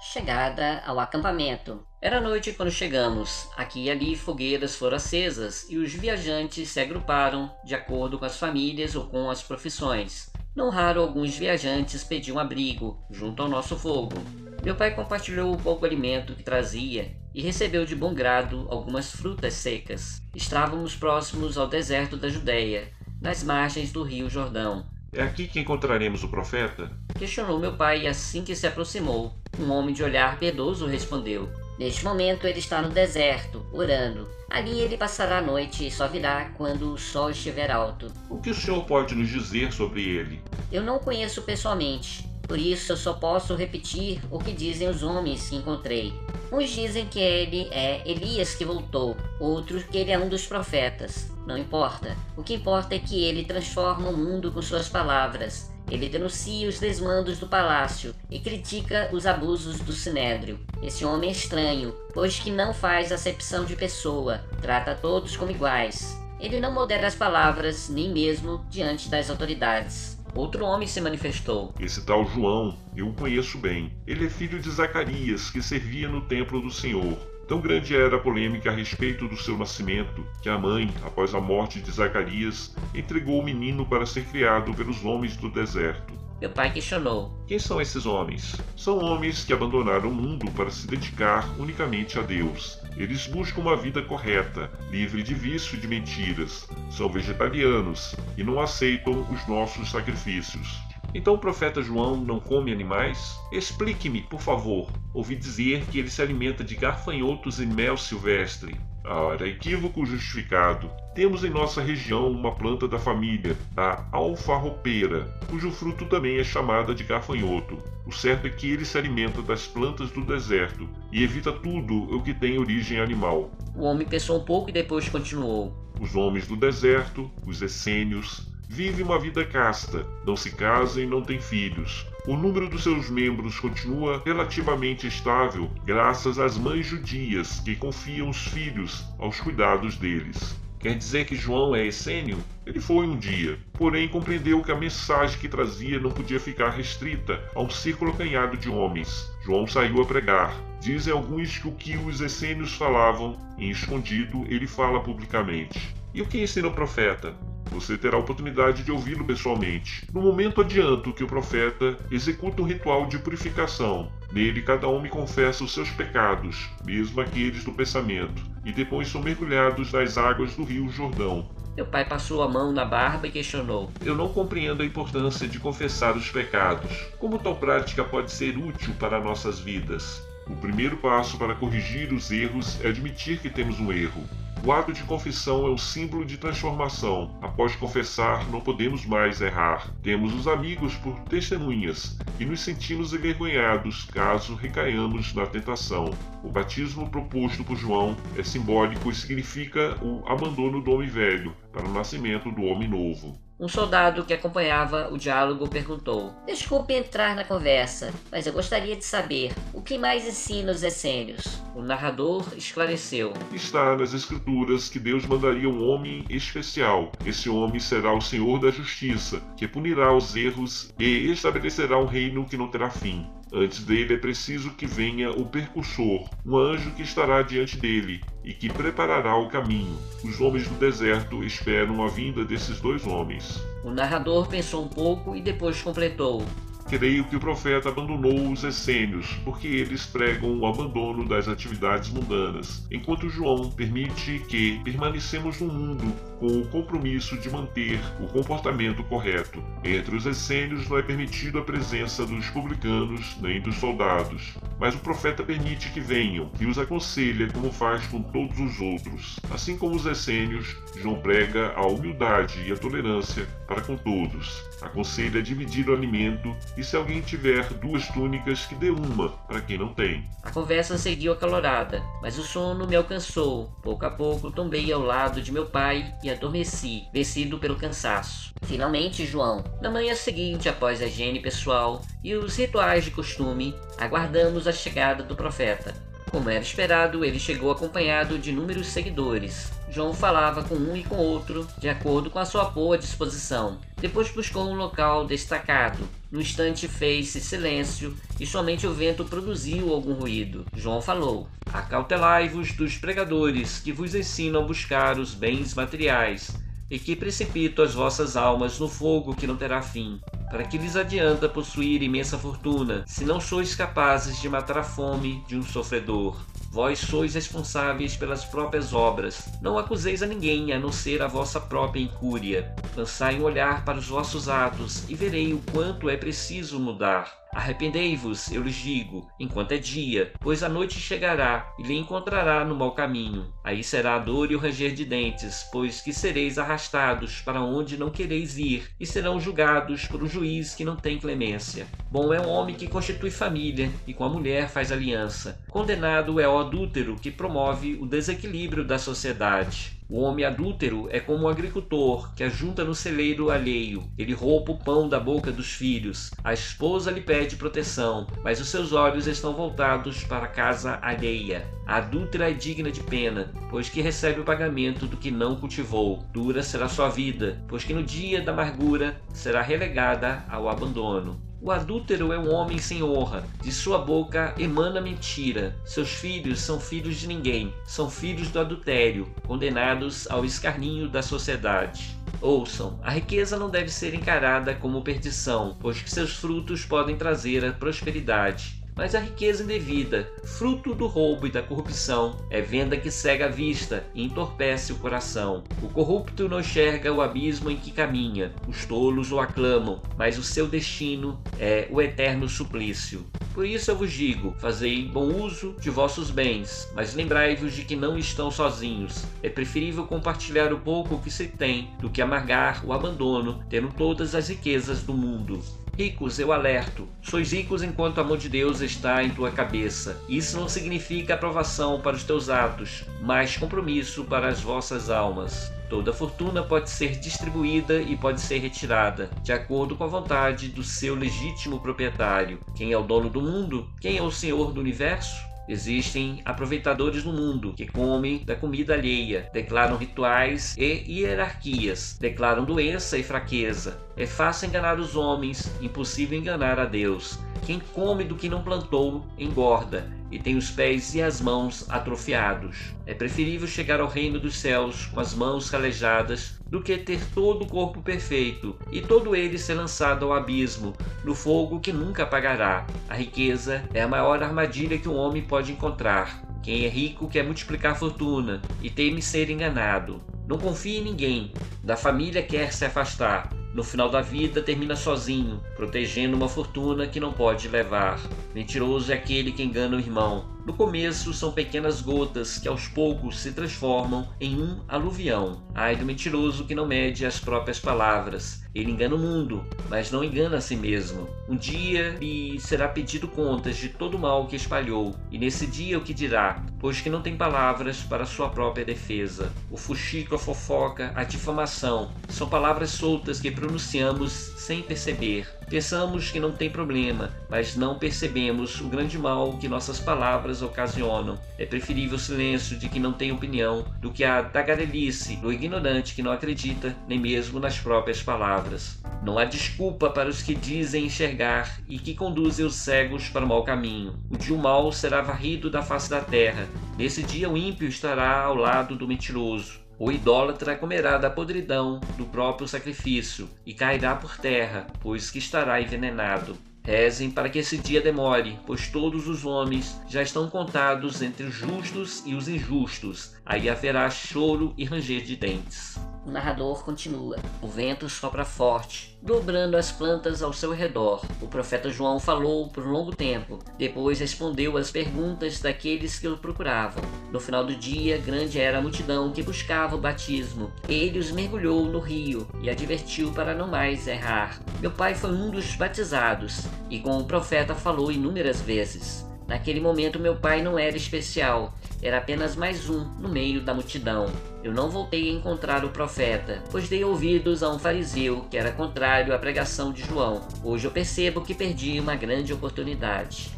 Chegada ao acampamento. Era noite quando chegamos. Aqui e ali fogueiras foram acesas e os viajantes se agruparam de acordo com as famílias ou com as profissões. Não raro alguns viajantes pediam abrigo junto ao nosso fogo. Meu pai compartilhou o pouco alimento que trazia e recebeu de bom grado algumas frutas secas. Estávamos próximos ao deserto da Judéia, nas margens do rio Jordão. É aqui que encontraremos o profeta? Questionou meu pai assim que se aproximou. Um homem de olhar piedoso respondeu: Neste momento ele está no deserto, orando. Ali ele passará a noite e só virá quando o sol estiver alto. O que o senhor pode nos dizer sobre ele? Eu não o conheço pessoalmente, por isso eu só posso repetir o que dizem os homens que encontrei. Uns dizem que ele é Elias que voltou, outros que ele é um dos profetas. Não importa. O que importa é que ele transforma o mundo com suas palavras. Ele denuncia os desmandos do palácio e critica os abusos do sinédrio. Esse homem é estranho, pois que não faz acepção de pessoa, trata todos como iguais. Ele não modera as palavras, nem mesmo diante das autoridades. Outro homem se manifestou. Esse tal João, eu o conheço bem. Ele é filho de Zacarias, que servia no templo do Senhor. Tão grande era a polêmica a respeito do seu nascimento que a mãe, após a morte de Zacarias, entregou o menino para ser criado pelos homens do deserto. Meu pai questionou: Quem são esses homens? São homens que abandonaram o mundo para se dedicar unicamente a Deus. Eles buscam uma vida correta, livre de vício e de mentiras. São vegetarianos e não aceitam os nossos sacrifícios. Então o profeta João não come animais? Explique-me, por favor. Ouvi dizer que ele se alimenta de garfanhotos e mel silvestre. Ora, equívoco justificado. Temos em nossa região uma planta da família, a alfarropeira, cujo fruto também é chamada de gafanhoto. O certo é que ele se alimenta das plantas do deserto e evita tudo o que tem origem animal. O homem pensou um pouco e depois continuou. Os homens do deserto, os essênios, vive uma vida casta, não se casam e não têm filhos. O número dos seus membros continua relativamente estável graças às mães judias que confiam os filhos aos cuidados deles. Quer dizer que João é essênio? Ele foi um dia, porém compreendeu que a mensagem que trazia não podia ficar restrita a um círculo acanhado de homens. João saiu a pregar. Dizem alguns que o que os essênios falavam em escondido ele fala publicamente. E o que ensina o profeta? Você terá a oportunidade de ouvi-lo pessoalmente. No momento adianto que o profeta executa um ritual de purificação. Nele, cada homem confessa os seus pecados, mesmo aqueles do pensamento, e depois são mergulhados nas águas do rio Jordão. Meu pai passou a mão na barba e questionou: Eu não compreendo a importância de confessar os pecados. Como tal prática pode ser útil para nossas vidas? O primeiro passo para corrigir os erros é admitir que temos um erro. O ato de confissão é um símbolo de transformação. Após confessar, não podemos mais errar. Temos os amigos por testemunhas e nos sentimos envergonhados caso recaiamos na tentação. O batismo proposto por João é simbólico e significa o abandono do homem velho para o nascimento do homem novo. Um soldado que acompanhava o diálogo perguntou: Desculpe entrar na conversa, mas eu gostaria de saber o que mais ensina os essênios. O narrador esclareceu: Está nas Escrituras que Deus mandaria um homem especial. Esse homem será o Senhor da Justiça, que punirá os erros e estabelecerá um reino que não terá fim. Antes dele é preciso que venha o percussor, um anjo que estará diante dele e que preparará o caminho. Os homens do deserto esperam a vinda desses dois homens. O narrador pensou um pouco e depois completou: Creio que o profeta abandonou os essênios, porque eles pregam o abandono das atividades mundanas, enquanto João permite que permanecemos no mundo com o compromisso de manter o comportamento correto. Entre os essênios não é permitido a presença dos publicanos nem dos soldados, mas o profeta permite que venham e os aconselha como faz com todos os outros. Assim como os essênios, João prega a humildade e a tolerância para com todos. Aconselha dividir o alimento e se alguém tiver duas túnicas, que dê uma para quem não tem. A conversa seguiu acalorada, mas o sono me alcançou. Pouco a pouco tombei ao lado de meu pai e adormeci, vencido pelo cansaço. Finalmente, João, na manhã seguinte, após a higiene pessoal e os rituais de costume, aguardamos a chegada do profeta. Como era esperado, ele chegou acompanhado de inúmeros seguidores. João falava com um e com outro, de acordo com a sua boa disposição. Depois buscou um local destacado, No instante fez-se silêncio e somente o vento produziu algum ruído. João falou: Acautelai-vos dos pregadores que vos ensinam a buscar os bens materiais e que precipitam as vossas almas no fogo que não terá fim. Para que lhes adianta possuir imensa fortuna, se não sois capazes de matar a fome de um sofredor? Vós sois responsáveis pelas próprias obras. Não acuseis a ninguém a não ser a vossa própria incúria. Lançai um olhar para os vossos atos e verei o quanto é preciso mudar. Arrependei-vos, eu lhes digo, enquanto é dia, pois a noite chegará e lhe encontrará no mau caminho. Aí será a dor e o ranger de dentes, pois que sereis arrastados para onde não quereis ir, e serão julgados por um juiz que não tem clemência. Bom é o homem que constitui família e com a mulher faz aliança. Condenado é o adúltero que promove o desequilíbrio da sociedade. O homem adúltero é como um agricultor que ajunta no celeiro alheio. Ele rouba o pão da boca dos filhos. A esposa lhe pede proteção, mas os seus olhos estão voltados para a casa alheia. A adúltera é digna de pena, pois que recebe o pagamento do que não cultivou. Dura será sua vida, pois que no dia da amargura será relegada ao abandono. O adúltero é um homem sem honra, de sua boca emana mentira. Seus filhos são filhos de ninguém, são filhos do adultério, condenados ao escarninho da sociedade. Ouçam, a riqueza não deve ser encarada como perdição, pois que seus frutos podem trazer a prosperidade mas a riqueza indevida, fruto do roubo e da corrupção, é venda que cega a vista e entorpece o coração. O corrupto não enxerga o abismo em que caminha, os tolos o aclamam, mas o seu destino é o eterno suplício. Por isso eu vos digo: fazei bom uso de vossos bens, mas lembrai-vos de que não estão sozinhos. É preferível compartilhar o pouco que se tem do que amargar o abandono, tendo todas as riquezas do mundo. Ricos, eu alerto. Sois ricos enquanto o amor de Deus está em tua cabeça. Isso não significa aprovação para os teus atos, mas compromisso para as vossas almas. Toda fortuna pode ser distribuída e pode ser retirada, de acordo com a vontade do seu legítimo proprietário. Quem é o dono do mundo? Quem é o senhor do universo? Existem aproveitadores no mundo que comem da comida alheia, declaram rituais e hierarquias, declaram doença e fraqueza. É fácil enganar os homens, impossível enganar a Deus. Quem come do que não plantou engorda e tem os pés e as mãos atrofiados. É preferível chegar ao reino dos céus com as mãos calejadas do que ter todo o corpo perfeito e todo ele ser lançado ao abismo, no fogo que nunca apagará. A riqueza é a maior armadilha que um homem pode encontrar. Quem é rico quer multiplicar fortuna e teme ser enganado. Não confia em ninguém. Da família quer se afastar. No final da vida termina sozinho, protegendo uma fortuna que não pode levar. Mentiroso é aquele que engana o irmão. No começo são pequenas gotas que aos poucos se transformam em um aluvião. Ai do mentiroso que não mede as próprias palavras. Ele engana o mundo, mas não engana a si mesmo. Um dia lhe será pedido contas de todo o mal que espalhou, e nesse dia o que dirá, pois que não tem palavras para sua própria defesa. O fuxico, a fofoca, a difamação são palavras soltas que pronunciamos sem perceber. Pensamos que não tem problema, mas não percebemos o grande mal que nossas palavras ocasionam. É preferível o silêncio de quem não tem opinião do que a tagarelice do ignorante que não acredita nem mesmo nas próprias palavras. Não há desculpa para os que dizem enxergar e que conduzem os cegos para o mau caminho. O dia o mal será varrido da face da terra. Nesse dia o ímpio estará ao lado do mentiroso. O idólatra comerá da podridão do próprio sacrifício e cairá por terra, pois que estará envenenado. Rezem para que esse dia demore, pois todos os homens já estão contados entre os justos e os injustos. Aí haverá choro e ranger de dentes. O narrador continua: O vento sopra forte, dobrando as plantas ao seu redor. O profeta João falou por um longo tempo, depois respondeu às perguntas daqueles que o procuravam. No final do dia, grande era a multidão que buscava o batismo. Ele os mergulhou no rio e advertiu para não mais errar. Meu pai foi um dos batizados e com o profeta falou inúmeras vezes. Naquele momento, meu pai não era especial, era apenas mais um no meio da multidão. Eu não voltei a encontrar o profeta, pois dei ouvidos a um fariseu que era contrário à pregação de João. Hoje eu percebo que perdi uma grande oportunidade.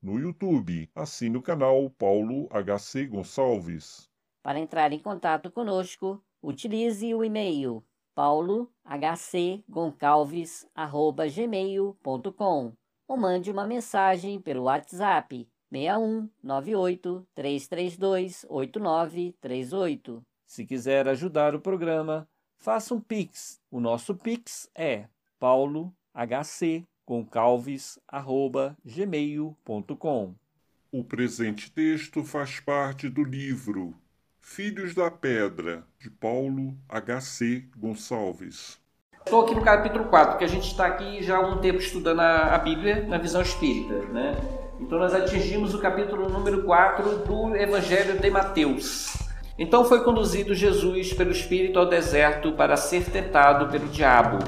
No YouTube, assine o canal Paulo HC Gonçalves. Para entrar em contato conosco, utilize o e-mail paulohcgoncalves@gmail.com ou mande uma mensagem pelo WhatsApp 61 98 332 8938. Se quiser ajudar o programa, faça um Pix. O nosso Pix é paulohcgoncalves@gmail.com. O presente texto faz parte do livro Filhos da Pedra, de Paulo H.C. Gonçalves. Estou aqui no capítulo 4, que a gente está aqui já há um tempo estudando a, a Bíblia na visão espírita. Né? Então nós atingimos o capítulo número 4 do Evangelho de Mateus. Então foi conduzido Jesus pelo Espírito ao deserto para ser tentado pelo diabo.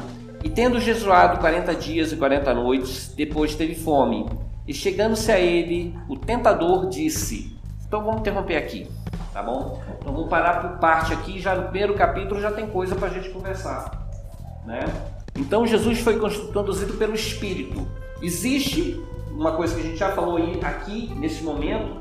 E tendo jejuado quarenta dias e quarenta noites, depois teve fome. E chegando-se a ele, o tentador disse: Então vamos interromper aqui, tá bom? Então vamos parar por parte aqui, já no primeiro capítulo já tem coisa para a gente conversar, né? Então Jesus foi conduzido pelo Espírito. Existe uma coisa que a gente já falou aqui nesse momento,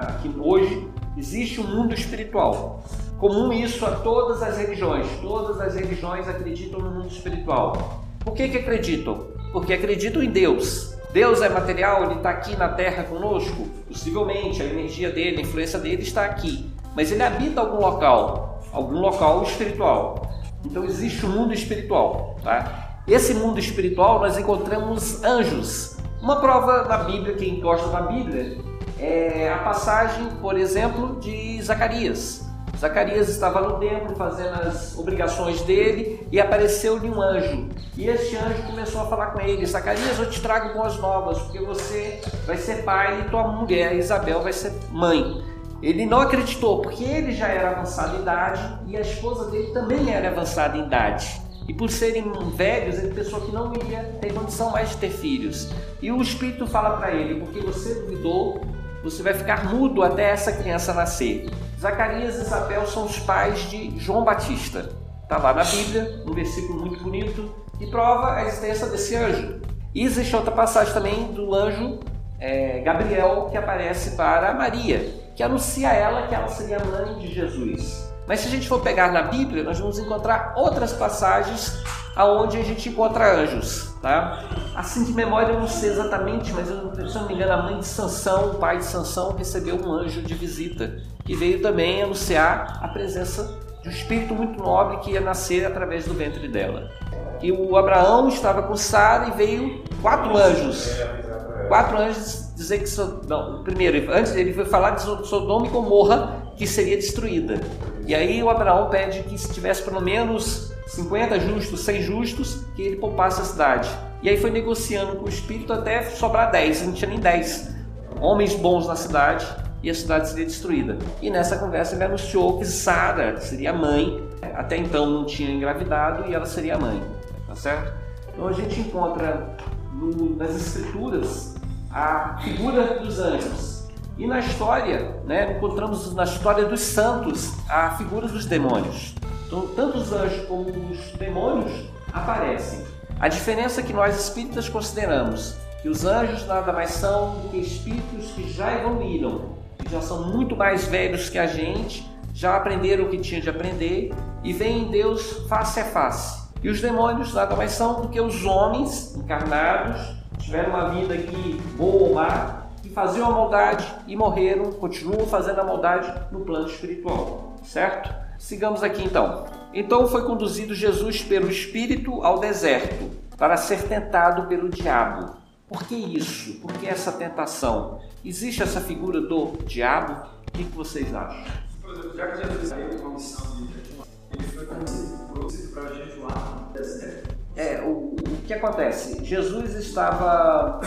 aqui hoje, existe um mundo espiritual. Comum isso a todas as religiões. Todas as religiões acreditam no mundo espiritual. Por que, que acreditam? Porque acreditam em Deus. Deus é material, ele está aqui na Terra conosco? Possivelmente, a energia dele, a influência dele está aqui. Mas ele habita algum local, algum local espiritual. Então existe um mundo espiritual. Tá? Esse mundo espiritual nós encontramos anjos. Uma prova da Bíblia, quem gosta da Bíblia, é a passagem, por exemplo, de Zacarias. Zacarias estava no templo fazendo as obrigações dele e apareceu-lhe um anjo. E este anjo começou a falar com ele: Zacarias, eu te trago boas novas, porque você vai ser pai e tua mulher, Isabel, vai ser mãe. Ele não acreditou, porque ele já era avançado em idade e a esposa dele também era avançada em idade. E por serem velhos, ele pensou que não ia ter condição mais de ter filhos. E o Espírito fala para ele: porque você duvidou, você vai ficar mudo até essa criança nascer. Zacarias e Isabel são os pais de João Batista. Está lá na Bíblia, um versículo muito bonito, que prova a existência desse anjo. E existe outra passagem também do anjo é, Gabriel que aparece para Maria, que anuncia a ela que ela seria mãe de Jesus. Mas se a gente for pegar na Bíblia, nós vamos encontrar outras passagens aonde a gente encontra anjos, tá? Assim de memória eu não sei exatamente, mas eu, se eu não me engano, a mãe de Sansão, o pai de Sansão, recebeu um anjo de visita que veio também anunciar a presença de um espírito muito nobre que ia nascer através do ventre dela. E o Abraão estava com Sara e veio quatro anjos. Quatro anjos dizer que não, primeiro, antes ele foi falar de Sodoma e Gomorra que seria destruída. E aí o Abraão pede que se tivesse pelo menos 50 justos, 100 justos, que ele poupasse a cidade. E aí foi negociando com o espírito até sobrar 10, não tinha nem 10 homens bons na cidade e a cidade seria destruída. E nessa conversa ele anunciou que Sara seria mãe, até então não tinha engravidado e ela seria mãe, tá certo? Então a gente encontra no, nas escrituras a figura dos anjos. E na história, né, encontramos na história dos santos a figura dos demônios. Então, tanto os anjos como os demônios aparecem. A diferença que nós espíritas consideramos que os anjos nada mais são do que espíritos que já evoluíram, que já são muito mais velhos que a gente, já aprenderam o que tinha de aprender e veem Deus face a face. E os demônios nada mais são do que os homens encarnados, tiveram uma vida aqui boa ou má, que faziam a maldade e morreram, continuam fazendo a maldade no plano espiritual, certo? Sigamos aqui então. Então foi conduzido Jesus pelo Espírito ao deserto para ser tentado pelo diabo. Por que isso? Por que essa tentação? Existe essa figura do diabo? O que, vocês acham? Por exemplo, já que Jesus saiu com a missão de ele foi conduzido para jejuar no deserto. É, o, o que acontece? Jesus estava.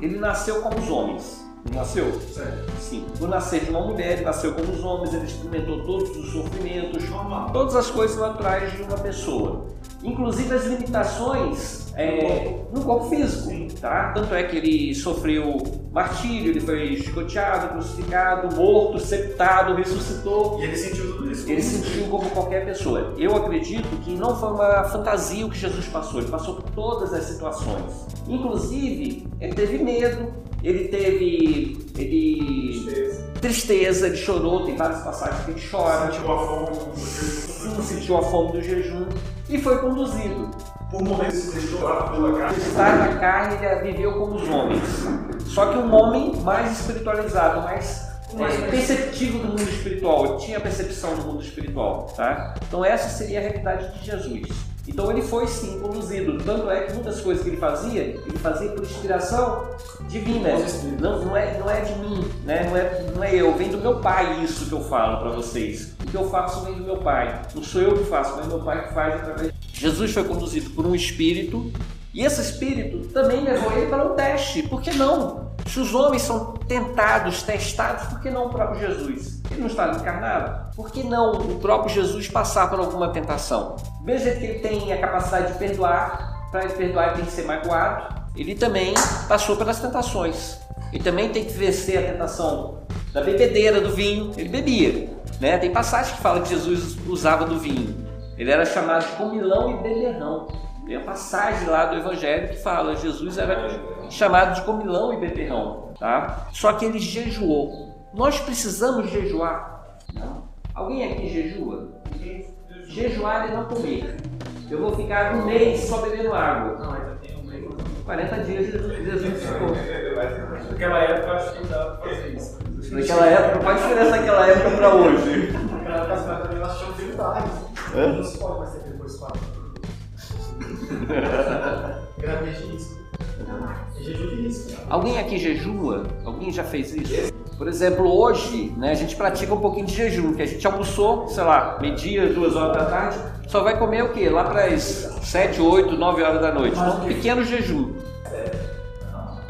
Ele nasceu como os homens. Nasceu? Certo. Sim. Por nascer de uma mulher, ele nasceu como os homens, ele experimentou todos os sofrimentos, todas as coisas naturais de uma pessoa. Inclusive as limitações é, no corpo físico, tá? Tanto é que ele sofreu martírio, ele foi chicoteado, crucificado, morto, sepultado, ressuscitou. E ele sentiu tudo isso? Ele sentiu como qualquer pessoa. Eu acredito que não foi uma fantasia o que Jesus passou, ele passou por todas as situações. Inclusive, ele teve medo, ele teve. Ele. Tristeza. Tristeza, ele chorou, tem várias passagens que ele chora. Sentiu a fome do jejum. Sentiu a fome do jejum. E foi conduzido. Por momentos se deixou lá pela carne. Estar na carne, ele viveu como os homens. Só que um homem mais espiritualizado, mais é, perceptivo do mundo espiritual, tinha percepção do mundo espiritual, tá? Então essa seria a realidade de Jesus. Então ele foi sim conduzido, tanto é que muitas coisas que ele fazia, ele fazia por inspiração divina. Não, não, é, não é de mim, né? não, é, não é eu, vem do meu pai isso que eu falo para vocês. Que eu faço vem do meu pai. Não sou eu que faço, mas meu pai que faz através. Jesus foi conduzido por um espírito e esse espírito também levou ele para um teste. Por que não? Se os homens são tentados, testados, por que não o próprio Jesus? Ele não está encarnado? Por que não o próprio Jesus passar por alguma tentação? Mesmo que ele tem a capacidade de perdoar, para ele perdoar ele tem que ser magoado, ele também passou pelas tentações. Ele também tem que vencer a tentação da bebedeira do vinho, ele bebia. Né? Tem passagem que fala que Jesus usava do vinho. Ele era chamado de comilão e beberrão. Tem a passagem lá do Evangelho que fala Jesus era chamado de comilão e beberrão, tá? Só que ele jejuou. Nós precisamos jejuar. Não. Alguém aqui jejua? Jejuar é não comer. Eu vou ficar um mês só bebendo água. Não, ainda tem um mês. 40 dias Jesus ficou. Naquela época eu acho que dava pra fazer isso. Naquela época, qual a diferença daquela época para hoje? Naquela época também nós tínhamos dificuldades. Não se pode mais ter depois quatro. Gravidez de risco. É jejum de risco. Alguém aqui jejua? Alguém já fez isso? Por exemplo, hoje, né, a gente pratica um pouquinho de jejum, que a gente almoçou, sei lá, meio-dia, duas horas da tarde, só vai comer o quê? Lá para as 7, 8, 9 horas da noite. Então, um pequeno jejum.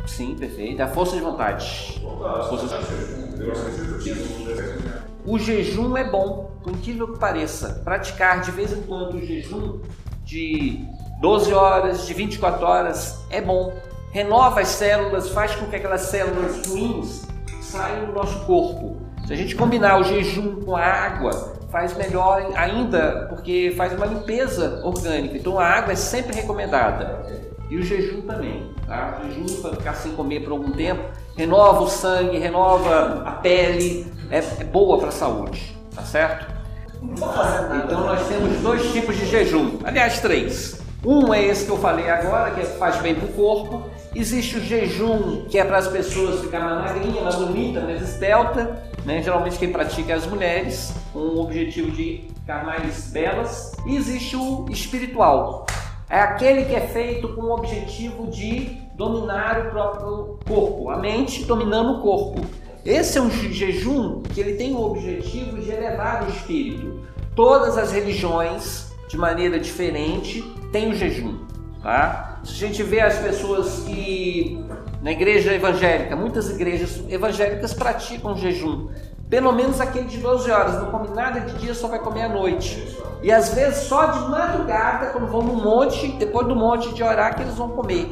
Sim, perfeito. É a força de vontade. Força de... O jejum é bom, por incrível que pareça. Praticar de vez em quando o jejum de 12 horas, de 24 horas é bom. Renova as células, faz com que aquelas células ruins saiam do nosso corpo. Se a gente combinar o jejum com a água, faz melhor ainda, porque faz uma limpeza orgânica. Então a água é sempre recomendada. E o jejum também. Tá? O jejum, para ficar sem comer por algum tempo, renova o sangue, renova a pele, é, é boa para a saúde. Tá certo? Então nós temos dois tipos de jejum, aliás, três. Um é esse que eu falei agora, que faz bem para o corpo. Existe o jejum, que é para as pessoas ficar mais magrinha, mais bonita, mais estelta. Né? Geralmente quem pratica é as mulheres, com o objetivo de ficar mais belas. E existe o espiritual. É aquele que é feito com o objetivo de dominar o próprio corpo, a mente dominando o corpo. Esse é um jejum que ele tem o objetivo de elevar o espírito. Todas as religiões, de maneira diferente, têm o jejum. Tá? Se a gente vê as pessoas que na igreja evangélica, muitas igrejas evangélicas praticam jejum. Pelo menos aquele de 12 horas, não come nada de dia, só vai comer à noite. E às vezes só de madrugada, quando vão no monte, depois do monte de orar, que eles vão comer.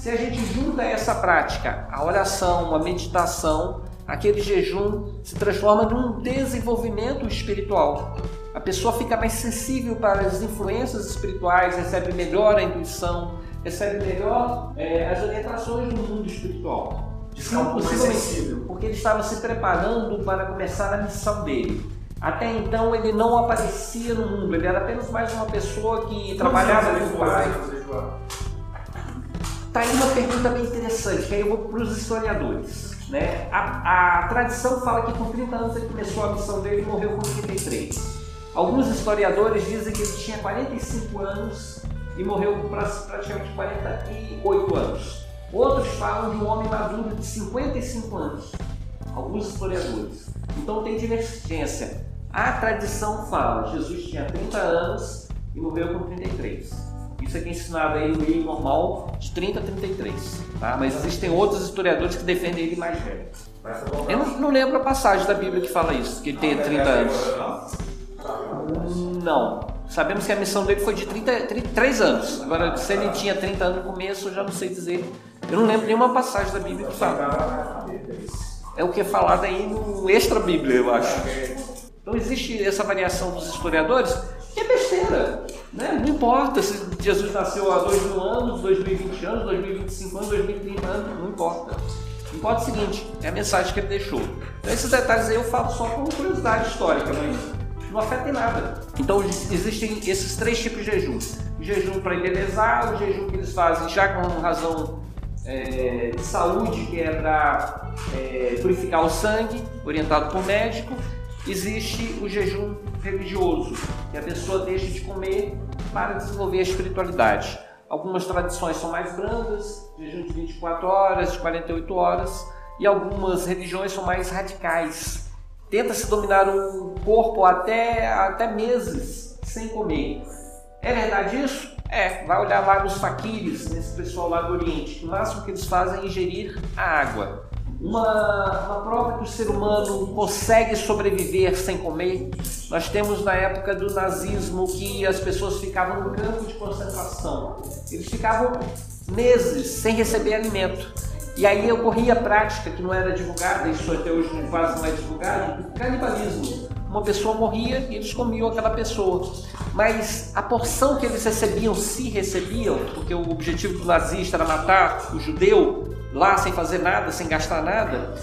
Se a gente junta essa prática, a oração, a meditação, aquele jejum se transforma num desenvolvimento espiritual. A pessoa fica mais sensível para as influências espirituais, recebe melhor a intuição, recebe melhor é, as orientações do mundo espiritual. Possivelmente porque ele estava se preparando para começar a missão dele. Até então ele não aparecia no mundo, ele era apenas mais uma pessoa que trabalhava com o pai. Está aí uma pergunta bem interessante, que aí eu vou para os historiadores. Né? A, a, tradição fala que com 30 anos ele começou a missão dele e morreu com 33. Alguns historiadores dizem que ele tinha 45 anos e morreu com praticamente 48 anos. Outros falam de um homem maduro de 55 anos. Alguns historiadores. Então tem divergência. A tradição fala Jesus tinha 30 anos e morreu com 33. Aqui é ensinado aí no meio normal de 30 a 33. Tá? Mas existem outros historiadores que defendem ele mais velho. Eu não, não lembro a passagem da Bíblia que fala isso, que ele tem 30 anos. Não. Sabemos que a missão dele foi de 30, 33 anos. Agora, se ele tinha 30 anos no começo, eu já não sei dizer. Eu não lembro nenhuma passagem da Bíblia que fala. É o que é falado aí no extra Bíblia, eu acho. Então existe essa variação dos historiadores, que é besteira. Né? Não importa se Jesus nasceu há 2 mil anos, 2020 anos, 2025 anos, 2030 anos, não importa. Importa o seguinte, é a mensagem que ele deixou. Então esses detalhes aí eu falo só como curiosidade histórica, mas não afeta em nada. Então existem esses três tipos de jejum: o jejum para embelezar, o jejum que eles fazem já com razão é, de saúde, que é para é, purificar o sangue, orientado por médico. Existe o jejum religioso, que a pessoa deixa de comer para desenvolver a espiritualidade. Algumas tradições são mais brandas, jejum de 24 horas, de 48 horas, e algumas religiões são mais radicais. Tenta-se dominar o corpo até, até meses sem comer. É verdade isso? É, vai olhar lá nos faquires, nesse pessoal lá do Oriente. O máximo que eles fazem é ingerir a água. Uma, uma prova que o ser humano consegue sobreviver sem comer, nós temos na época do nazismo que as pessoas ficavam no campo de concentração. Eles ficavam meses sem receber alimento. E aí ocorria a prática que não era divulgada, isso até hoje quase não é divulgado, do canibalismo. Uma pessoa morria e eles comiam aquela pessoa. Mas a porção que eles recebiam, se recebiam, porque o objetivo do nazista era matar o judeu lá sem fazer nada, sem gastar nada,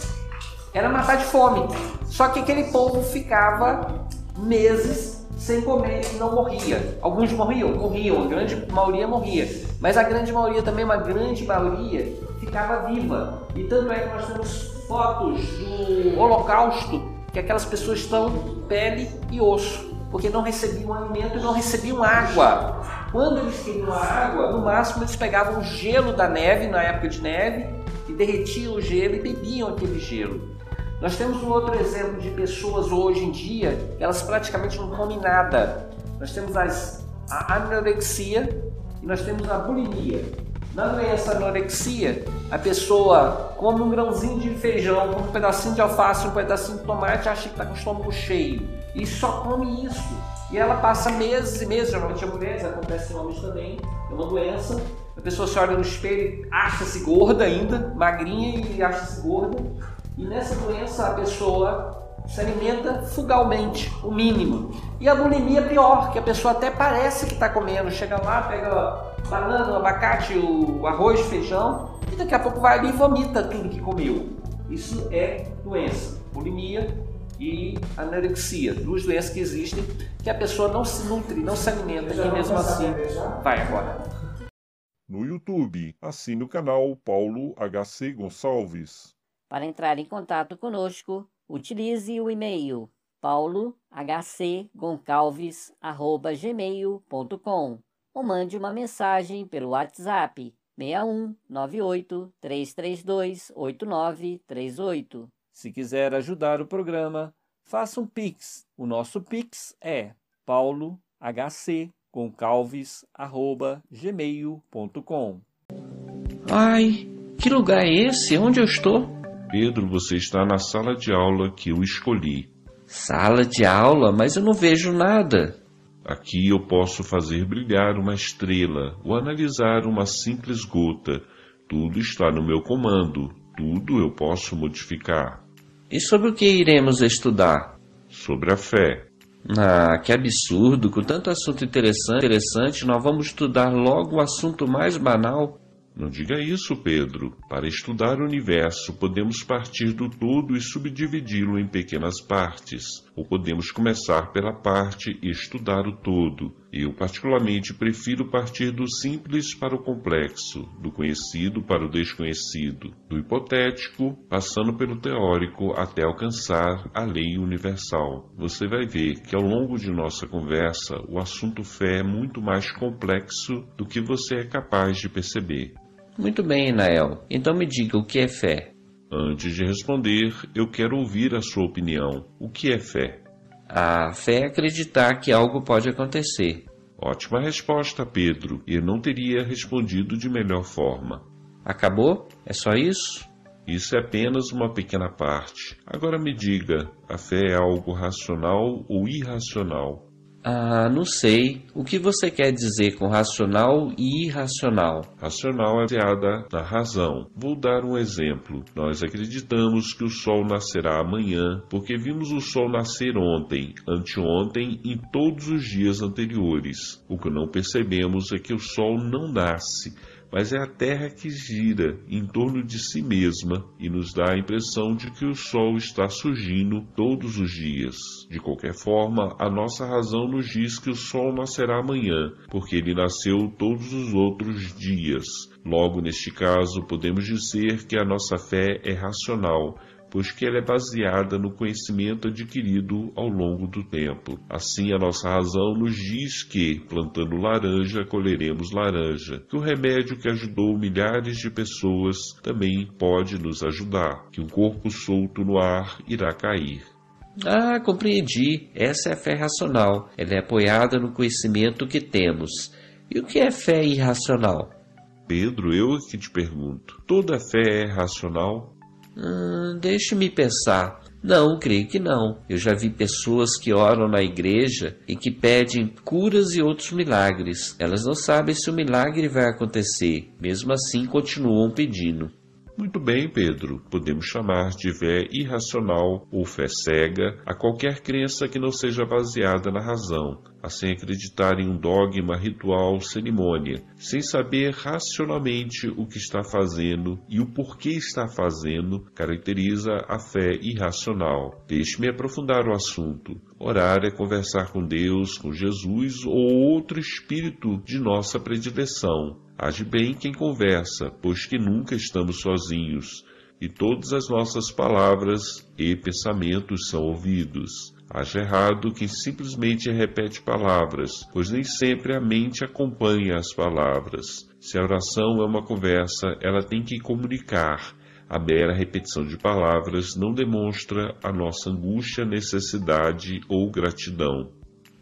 era matar de fome. Só que aquele povo ficava meses sem comer e não morria. Alguns morriam, morriam, a grande maioria morria. Mas a grande maioria também, uma grande maioria, ficava viva. E tanto é que nós temos fotos do Holocausto que aquelas pessoas estão pele e osso, porque não recebiam alimento e não recebiam água. Quando eles queriam água, no máximo eles pegavam o gelo da neve, na época de neve, derretiam o gelo e bebiam aquele gelo. Nós temos um outro exemplo de pessoas hoje em dia, elas praticamente não comem nada. Nós temos as, a anorexia e nós temos a bulimia. Na doença anorexia, a pessoa come um grãozinho de feijão, um pedacinho de alface, um pedacinho de tomate, acha que está com o estômago cheio e só come isso. E ela passa meses e meses, geralmente a mulheres, acontece em homens também, é uma doença. A pessoa se olha no espelho e acha-se gorda ainda, magrinha e acha-se gorda. E nessa doença a pessoa se alimenta fugalmente, o mínimo. E a bulimia é pior, que a pessoa até parece que está comendo, chega lá, pega banana, abacate, o arroz, feijão, e daqui a pouco vai ali e vomita tudo que comeu. Isso é doença, bulimia e anorexia, duas doenças que existem, que a pessoa não se nutre, não se alimenta, e mesmo assim vai agora. No YouTube, assine o canal Paulo HC Gonçalves. Para entrar em contato conosco, utilize o e-mail paulohcgoncalves@gmail.com ou mande uma mensagem pelo WhatsApp 61 98 332 8938. Se quiser ajudar o programa, faça um Pix. O nosso Pix é paulohcgoncalves@gmail.com. Ai, que lugar é esse? Onde eu estou? Pedro, você está na sala de aula que eu escolhi. Sala de aula? Mas eu não vejo nada. Aqui eu posso fazer brilhar uma estrela ou analisar uma simples gota. Tudo está no meu comando, tudo eu posso modificar. E sobre o que iremos estudar? Sobre a fé. Ah, que absurdo! Com tanto assunto interessante, interessante, nós vamos estudar logo o assunto mais banal. Não diga isso, Pedro. Para estudar o universo, podemos partir do todo e subdividi-lo em pequenas partes, ou podemos começar pela parte e estudar o todo. Eu, particularmente, prefiro partir do simples para o complexo, do conhecido para o desconhecido, do hipotético, passando pelo teórico até alcançar a lei universal. Você vai ver que ao longo de nossa conversa, o assunto fé é muito mais complexo do que você é capaz de perceber. Muito bem, Nael. Então me diga o que é fé. Antes de responder, eu quero ouvir a sua opinião. O que é fé? A fé é acreditar que algo pode acontecer. Ótima resposta, Pedro. Eu não teria respondido de melhor forma. Acabou? É só isso? Isso é apenas uma pequena parte. Agora me diga: a fé é algo racional ou irracional? Ah, não sei. O que você quer dizer com racional e irracional? Racional é baseada na razão. Vou dar um exemplo. Nós acreditamos que o sol nascerá amanhã porque vimos o sol nascer ontem, anteontem e todos os dias anteriores. O que não percebemos é que o sol não nasce, mas é a Terra que gira em torno de si mesma e nos dá a impressão de que o Sol está surgindo todos os dias. De qualquer forma, a nossa razão nos diz que o Sol nascerá amanhã, porque ele nasceu todos os outros dias. Logo, neste caso, podemos dizer que a nossa fé é racional, pois que ela é baseada no conhecimento adquirido ao longo do tempo. Assim, a nossa razão nos diz que, plantando laranja, colheremos laranja, que o remédio que ajudou milhares de pessoas também pode nos ajudar, que um corpo solto no ar irá cair. Ah, compreendi. Essa é a fé racional. Ela é apoiada no conhecimento que temos. E o que é fé irracional? Pedro, eu é que te pergunto. Toda fé é racional? Hum, Deixe-me pensar. Não, creio que não. Eu já vi pessoas que oram na igreja e que pedem curas e outros milagres. Elas não sabem se o milagre vai acontecer. Mesmo assim, continuam pedindo. Muito bem, Pedro. Podemos chamar de fé irracional ou fé cega a qualquer crença que não seja baseada na razão, sem acreditar em um dogma, ritual, cerimônia, sem saber racionalmente o que está fazendo e o porquê está fazendo, caracteriza a fé irracional. Deixe-me aprofundar o assunto. Orar é conversar com Deus, com Jesus ou outro espírito de nossa predileção. Age bem quem conversa, pois que nunca estamos sozinhos, e todas as nossas palavras e pensamentos são ouvidos. Age errado quem simplesmente repete palavras, pois nem sempre a mente acompanha as palavras. Se a oração é uma conversa, ela tem que comunicar. A mera repetição de palavras não demonstra a nossa angústia, necessidade ou gratidão.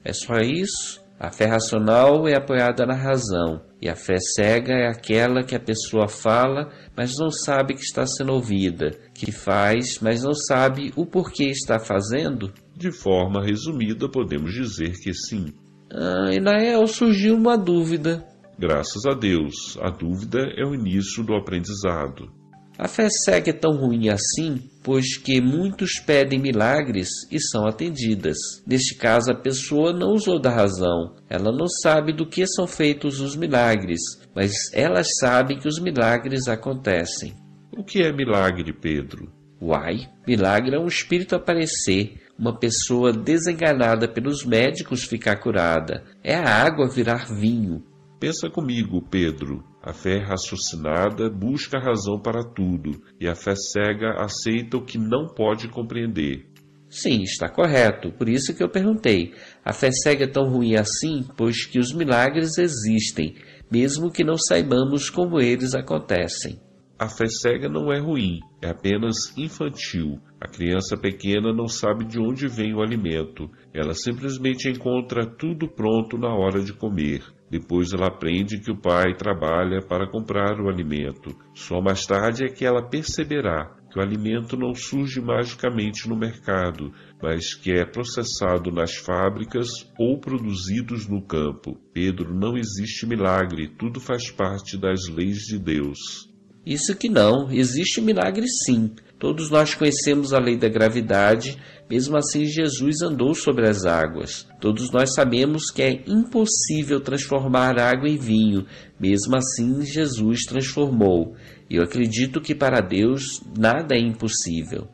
É só isso? A fé racional é apoiada na razão, e a fé cega é aquela que a pessoa fala, mas não sabe que está sendo ouvida, que faz, mas não sabe o porquê está fazendo? De forma resumida, podemos dizer que sim. Ah, e Nael surgiu uma dúvida. Graças a Deus, a dúvida é o início do aprendizado. A fé cega é tão ruim assim, pois que muitos pedem milagres e são atendidas. Neste caso, a pessoa não usou da razão. Ela não sabe do que são feitos os milagres, mas elas sabem que os milagres acontecem. O que é milagre, Pedro? Uai, milagre é um espírito aparecer, uma pessoa desenganada pelos médicos ficar curada. É a água virar vinho. Pensa comigo, Pedro. A fé raciocinada busca a razão para tudo, e a fé cega aceita o que não pode compreender. Sim, está correto. Por isso que eu perguntei. A fé cega é tão ruim assim, pois que os milagres existem, mesmo que não saibamos como eles acontecem. A fé cega não é ruim, é apenas infantil. A criança pequena não sabe de onde vem o alimento. Ela simplesmente encontra tudo pronto na hora de comer. Depois ela aprende que o pai trabalha para comprar o alimento. Só mais tarde é que ela perceberá que o alimento não surge magicamente no mercado, mas que é processado nas fábricas ou produzidos no campo. Pedro, não existe milagre, tudo faz parte das leis de Deus. Isso que não, existe milagre sim. Todos nós conhecemos a lei da gravidade, mesmo assim Jesus andou sobre as águas. Todos nós sabemos que é impossível transformar água em vinho, mesmo assim Jesus transformou. Eu acredito que para Deus nada é impossível.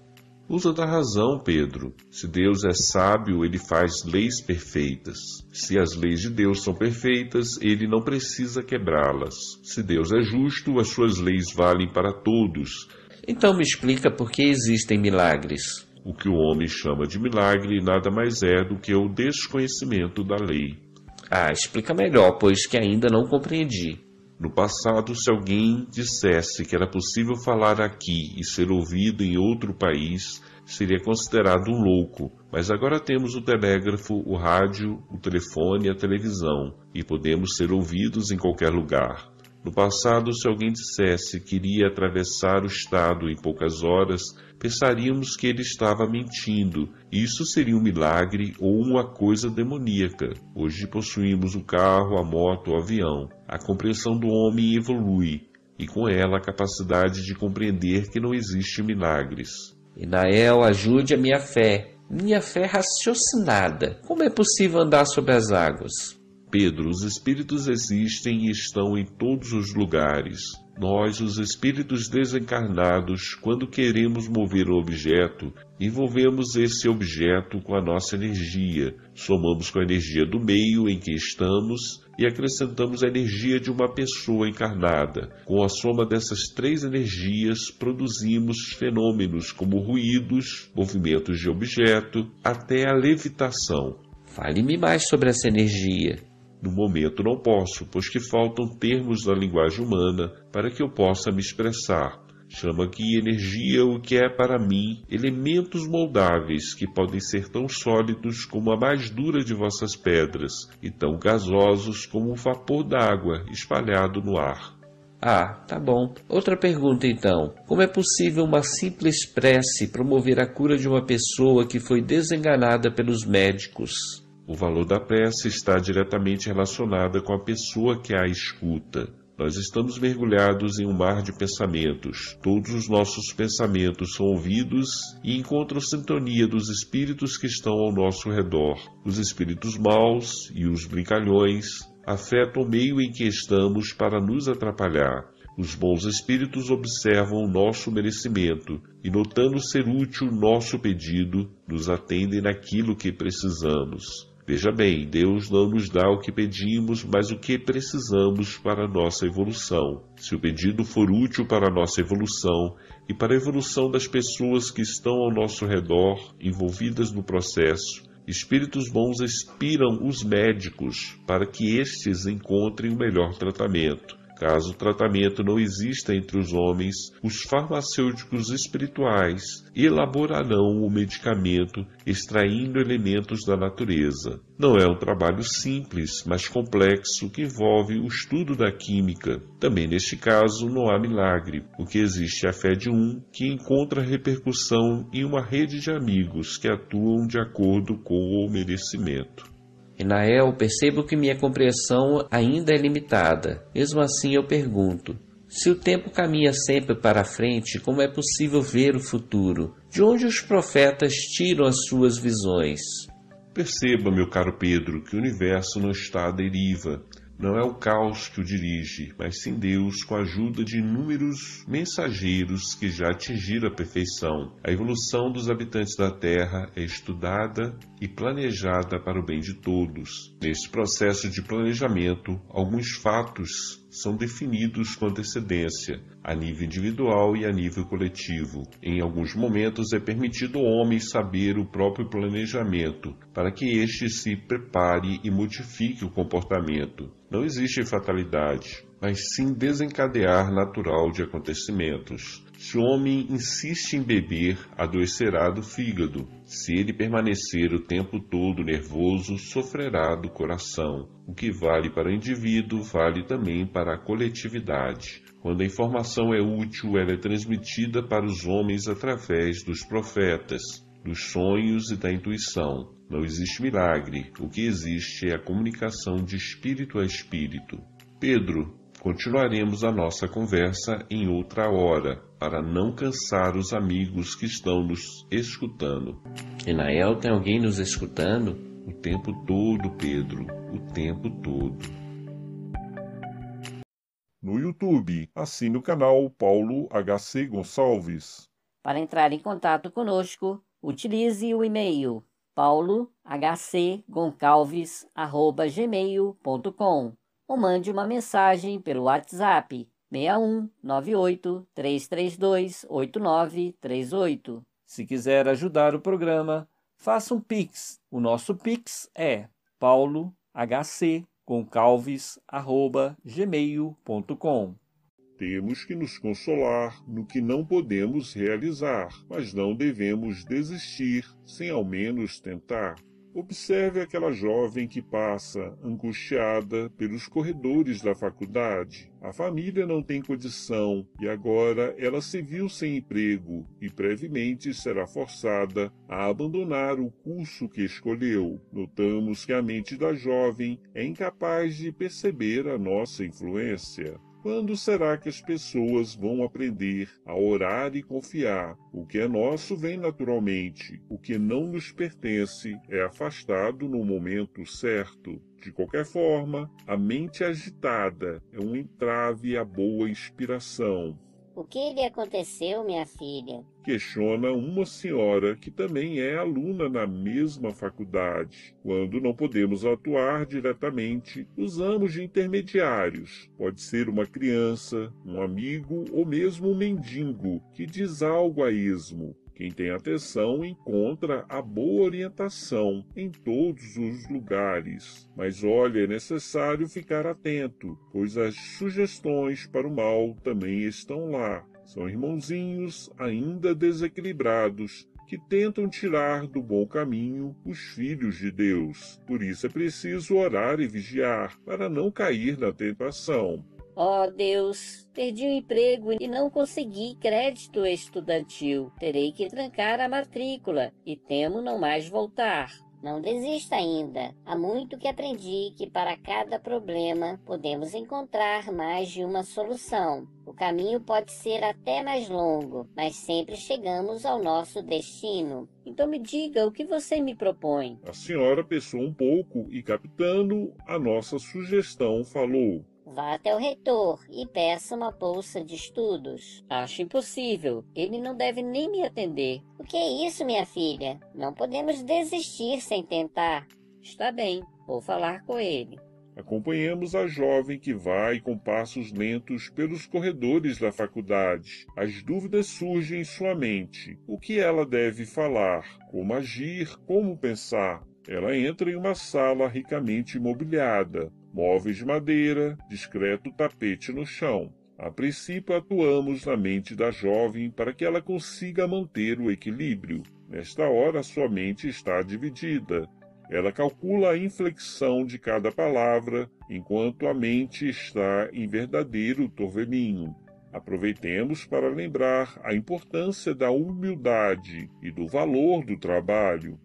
Usa da razão, Pedro. Se Deus é sábio, ele faz leis perfeitas. Se as leis de Deus são perfeitas, ele não precisa quebrá-las. Se Deus é justo, as suas leis valem para todos. Então me explica por que existem milagres. O que o homem chama de milagre nada mais é do que o desconhecimento da lei. Ah, explica melhor, pois que ainda não compreendi. No passado, se alguém dissesse que era possível falar aqui e ser ouvido em outro país, seria considerado um louco. Mas agora temos o telégrafo, o rádio, o telefone e a televisão, e podemos ser ouvidos em qualquer lugar. No passado, se alguém dissesse que iria atravessar o estado em poucas horas, pensaríamos que ele estava mentindo. Isso seria um milagre ou uma coisa demoníaca. Hoje possuímos o carro, a moto, o avião. A compreensão do homem evolui, e com ela a capacidade de compreender que não existe milagres. Inael, ajude a minha fé, minha fé raciocinada. Como é possível andar sobre as águas? Pedro, os espíritos existem e estão em todos os lugares. Nós, os espíritos desencarnados, quando queremos mover um objeto, envolvemos esse objeto com a nossa energia, somamos com a energia do meio em que estamos e acrescentamos a energia de uma pessoa encarnada. Com a soma dessas três energias, produzimos fenômenos como ruídos, movimentos de objeto, até a levitação. Fale-me mais sobre essa energia. No momento não posso, pois que faltam termos da linguagem humana para que eu possa me expressar. Chama aqui energia o que é para mim elementos moldáveis que podem ser tão sólidos como a mais dura de vossas pedras e tão gasosos como o vapor d'água espalhado no ar. Ah, tá bom. Outra pergunta então. Como é possível uma simples prece promover a cura de uma pessoa que foi desenganada pelos médicos? O valor da prece está diretamente relacionado com a pessoa que a escuta. Nós estamos mergulhados em um mar de pensamentos. Todos os nossos pensamentos são ouvidos e encontram sintonia dos espíritos que estão ao nosso redor. Os espíritos maus e os brincalhões afetam o meio em que estamos para nos atrapalhar. Os bons espíritos observam o nosso merecimento e, notando ser útil nosso pedido, nos atendem naquilo que precisamos. Veja bem, Deus não nos dá o que pedimos, mas o que precisamos para a nossa evolução. Se o pedido for útil para a nossa evolução e para a evolução das pessoas que estão ao nosso redor, envolvidas no processo, espíritos bons inspiram os médicos para que estes encontrem o melhor tratamento. Caso o tratamento não exista entre os homens, os farmacêuticos espirituais elaborarão o medicamento extraindo elementos da natureza. Não é um trabalho simples, mas complexo que envolve o estudo da química. Também neste caso não há milagre, porque existe a fé de um que encontra repercussão em uma rede de amigos que atuam de acordo com o merecimento. Enael, percebo que minha compreensão ainda é limitada. Mesmo assim, eu pergunto: se o tempo caminha sempre para frente, como é possível ver o futuro? De onde os profetas tiram as suas visões? Perceba, meu caro Pedro, que o universo não está à deriva. Não é o caos que o dirige, mas sim Deus com a ajuda de inúmeros mensageiros que já atingiram a perfeição. A evolução dos habitantes da Terra é estudada e planejada para o bem de todos. Neste processo de planejamento, alguns fatos são definidos com antecedência, a nível individual e a nível coletivo. Em alguns momentos é permitido ao homem saber o próprio planejamento, para que este se prepare e modifique o comportamento. Não existe fatalidade, mas sim desencadear natural de acontecimentos. Se o homem insiste em beber, adoecerá do fígado. Se ele permanecer o tempo todo nervoso, sofrerá do coração. O que vale para o indivíduo vale também para a coletividade. Quando a informação é útil, ela é transmitida para os homens através dos profetas, dos sonhos e da intuição. Não existe milagre, o que existe é a comunicação de espírito a espírito. Pedro, continuaremos a nossa conversa em outra hora para não cansar os amigos que estão nos escutando. Enael, tem alguém nos escutando? O tempo todo, Pedro, o tempo todo. No YouTube, assine o canal Paulo HC Gonçalves. Para entrar em contato conosco, utilize o e-mail paulohcgoncalves.gmail.com ou mande uma mensagem pelo WhatsApp 61 98 332 8938. Se quiser ajudar o programa, faça um Pix. O nosso Pix é paulohc.gmail.com. Temos que nos consolar no que não podemos realizar, mas não devemos desistir sem ao menos tentar. Observe aquela jovem que passa, angustiada, pelos corredores da faculdade. A família não tem condição e agora ela se viu sem emprego e brevemente será forçada a abandonar o curso que escolheu. Notamos que a mente da jovem é incapaz de perceber a nossa influência. Quando será que as pessoas vão aprender a orar e confiar? O que é nosso vem naturalmente, o que não nos pertence é afastado no momento certo. De qualquer forma, a mente agitada é um entrave à boa inspiração. O que lhe aconteceu, minha filha? Questiona uma senhora que também é aluna na mesma faculdade. Quando não podemos atuar diretamente, usamos de intermediários. Pode ser uma criança, um amigo ou mesmo um mendigo que diz algo a esmo. Quem tem atenção encontra a boa orientação em todos os lugares. Mas olha, é necessário ficar atento, pois as sugestões para o mal também estão lá. São irmãozinhos ainda desequilibrados que tentam tirar do bom caminho os filhos de Deus. Por isso é preciso orar e vigiar para não cair na tentação. Ó oh, Deus, perdi o emprego e não consegui crédito estudantil. Terei que trancar a matrícula e temo não mais voltar. Não desista ainda. Há muito que aprendi que para cada problema podemos encontrar mais de uma solução. O caminho pode ser até mais longo, mas sempre chegamos ao nosso destino. Então me diga o que você me propõe. A senhora pensou um pouco e, captando a nossa sugestão, falou: Vá até o reitor e peça uma bolsa de estudos. Acho impossível. Ele não deve nem me atender. O que é isso, minha filha? Não podemos desistir sem tentar. Está bem, vou falar com ele. Acompanhamos a jovem que vai com passos lentos pelos corredores da faculdade. As dúvidas surgem em sua mente. O que ela deve falar? Como agir? Como pensar? Ela entra em uma sala ricamente mobiliada móveis de madeira, discreto tapete no chão. A princípio, atuamos na mente da jovem para que ela consiga manter o equilíbrio. Nesta hora, sua mente está dividida. Ela calcula a inflexão de cada palavra, enquanto a mente está em verdadeiro torvelinho. Aproveitemos para lembrar a importância da humildade e do valor do trabalho.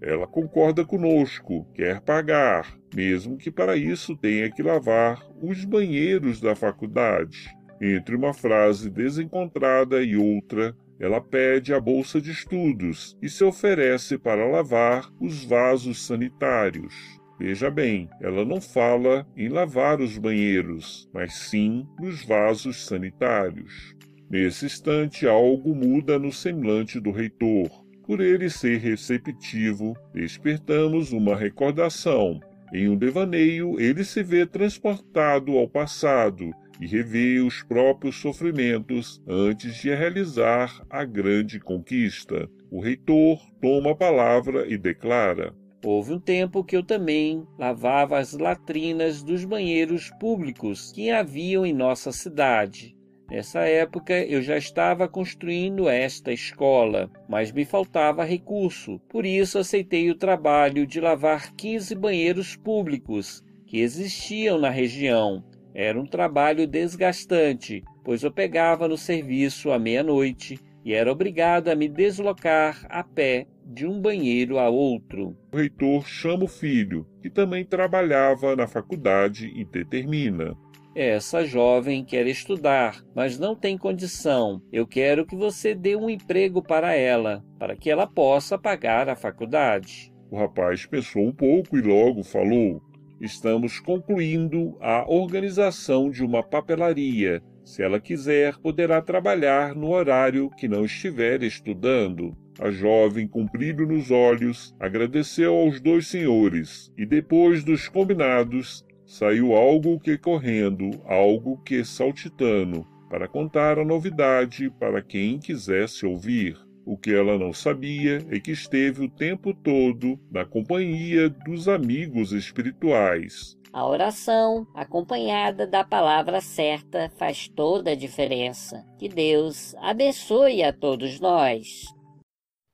Ela concorda conosco, quer pagar, mesmo que para isso tenha que lavar os banheiros da faculdade. Entre uma frase desencontrada e outra, ela pede a bolsa de estudos e se oferece para lavar os vasos sanitários. Veja bem, ela não fala em lavar os banheiros, mas sim nos vasos sanitários. Nesse instante, algo muda no semblante do reitor. Por ele ser receptivo, despertamos uma recordação. Em um devaneio, ele se vê transportado ao passado e revê os próprios sofrimentos antes de realizar a grande conquista. O reitor toma a palavra e declara: Houve um tempo que eu também lavava as latrinas dos banheiros públicos que haviam em nossa cidade. Nessa época eu já estava construindo esta escola, mas me faltava recurso. Por isso aceitei o trabalho de lavar 15 banheiros públicos que existiam na região. Era um trabalho desgastante, pois eu pegava no serviço à meia-noite e era obrigado a me deslocar a pé de um banheiro a outro. O reitor chama o filho, que também trabalhava na faculdade, e determina: essa jovem quer estudar, mas não tem condição. Eu quero que você dê um emprego para ela, para que ela possa pagar a faculdade. O rapaz pensou um pouco e logo falou: Estamos concluindo a organização de uma papelaria. Se ela quiser, poderá trabalhar no horário que não estiver estudando. A jovem, com brilho nos olhos, agradeceu aos dois senhores e, depois dos combinados, saiu algo que correndo, algo que saltitando, para contar a novidade para quem quisesse ouvir. O que ela não sabia é que esteve o tempo todo na companhia dos amigos espirituais. A oração, acompanhada da palavra certa, faz toda a diferença. Que Deus abençoe a todos nós.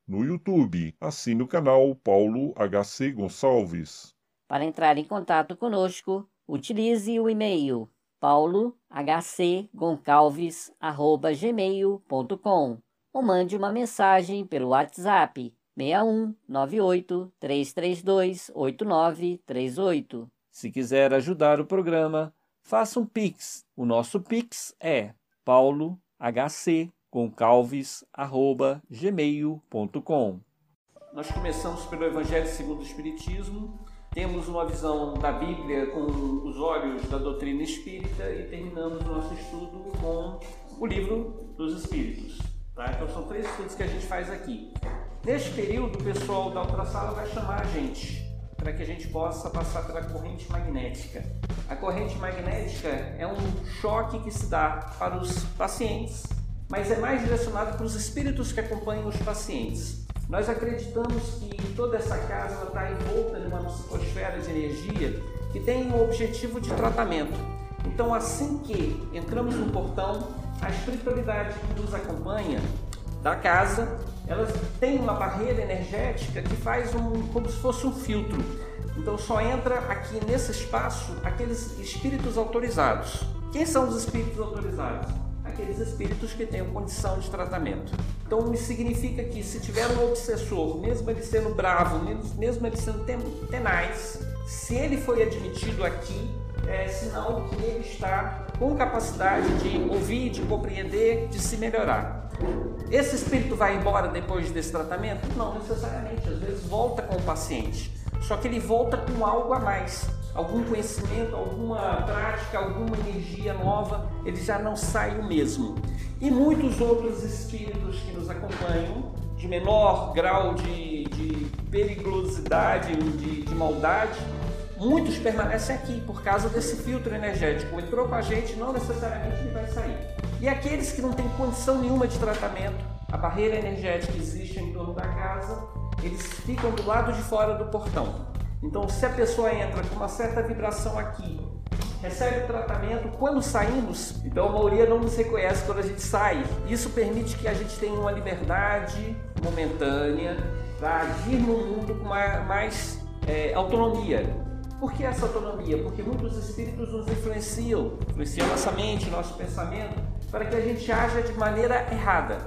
No YouTube, assine o canal Paulo HC Gonçalves. Para entrar em contato conosco, utilize o e-mail paulohcgoncalves@gmail.com ou mande uma mensagem pelo WhatsApp 61 98 332 8938. Se quiser ajudar o programa, faça um Pix. O nosso Pix é paulohc.gmail.com Nós começamos pelo Evangelho segundo o Espiritismo, temos uma visão da Bíblia com os olhos da doutrina espírita e terminamos o nosso estudo com o livro dos Espíritos. Tá? Então são três estudos que a gente faz aqui. Neste período, o pessoal da outra sala vai chamar a gente para que a gente possa passar pela corrente magnética. A corrente magnética é um choque que se dá para os pacientes, mas é mais direcionado para os espíritos que acompanham os pacientes. Nós acreditamos que toda essa casa está envolta numa psicosfera de energia que tem um objetivo de tratamento. Então, assim que entramos no portão, a espiritualidade que nos acompanha da casa, elas têm uma barreira energética que faz um, como se fosse um filtro. Então só entra aqui nesse espaço aqueles espíritos autorizados. Quem são os espíritos autorizados? Aqueles espíritos que têm condição de tratamento. Então isso significa que se tiver um obsessor, mesmo ele sendo bravo, mesmo ele sendo tenaz, se ele foi admitido aqui, é sinal que ele está com capacidade de ouvir, de compreender, de se melhorar. Esse espírito vai embora depois desse tratamento? Não necessariamente, às vezes volta com o paciente. Só que ele volta com algo a mais, algum conhecimento, alguma prática, alguma energia nova, ele já não sai o mesmo. E muitos outros espíritos que nos acompanham, de menor grau de, de periculosidade, de, de maldade, muitos permanecem aqui por causa desse filtro energético. Entrou com a gente, não necessariamente ele vai sair. E aqueles que não têm condição nenhuma de tratamento, a barreira energética existe em torno da casa, eles ficam do lado de fora do portão. Então, se a pessoa entra com uma certa vibração aqui, recebe o tratamento, quando saímos, então a maioria não nos reconhece quando a gente sai. Isso permite que a gente tenha uma liberdade momentânea para agir no mundo com mais é, autonomia. Por que essa autonomia? Porque muitos espíritos nos influenciam, influenciam nossa mente, nosso pensamento, para que a gente haja de maneira errada.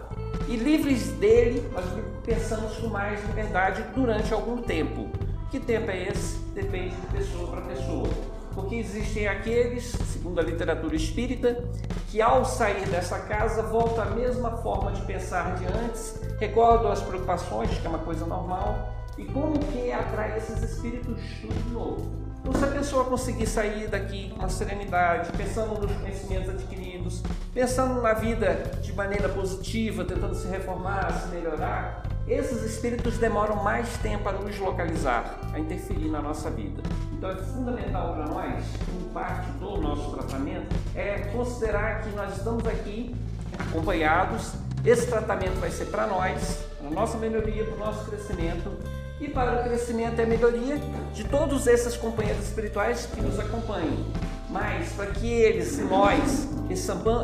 E livres dele, nós pensamos com mais liberdade durante algum tempo. Que tempo é esse? Depende de pessoa para pessoa. Porque existem aqueles, segundo a literatura espírita, que ao sair dessa casa voltam à mesma forma de pensar de antes, recordam as preocupações, que é uma coisa normal, e como que atrai esses espíritos tudo de novo? Então, se a pessoa conseguir sair daqui com serenidade, pensando nos conhecimentos adquiridos, pensando na vida de maneira positiva, tentando se reformar, se melhorar, esses espíritos demoram mais tempo a nos localizar, a interferir na nossa vida. Então é fundamental para nós, como parte do nosso tratamento, é considerar que nós estamos aqui acompanhados. Esse tratamento vai ser para nós, para a nossa melhoria, para o nosso crescimento e para o crescimento e a melhoria de todos esses companheiros espirituais que nos acompanham. Mas para que eles e nós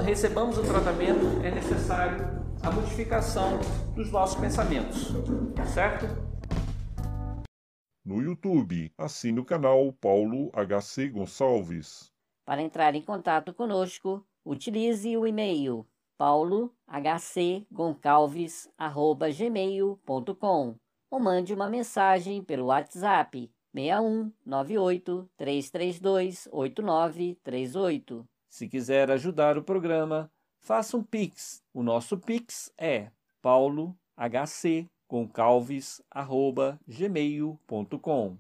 recebamos o tratamento, é necessário a modificação dos nossos pensamentos, certo? No YouTube, assine o canal Paulo HC Gonçalves. Para entrar em contato conosco, utilize o e-mail paulohcgoncalves@gmail.com ou mande uma mensagem pelo WhatsApp 61 98 332 8938. Se quiser ajudar o programa, faça um Pix. O nosso Pix é paulohcgoncalves@gmail.com.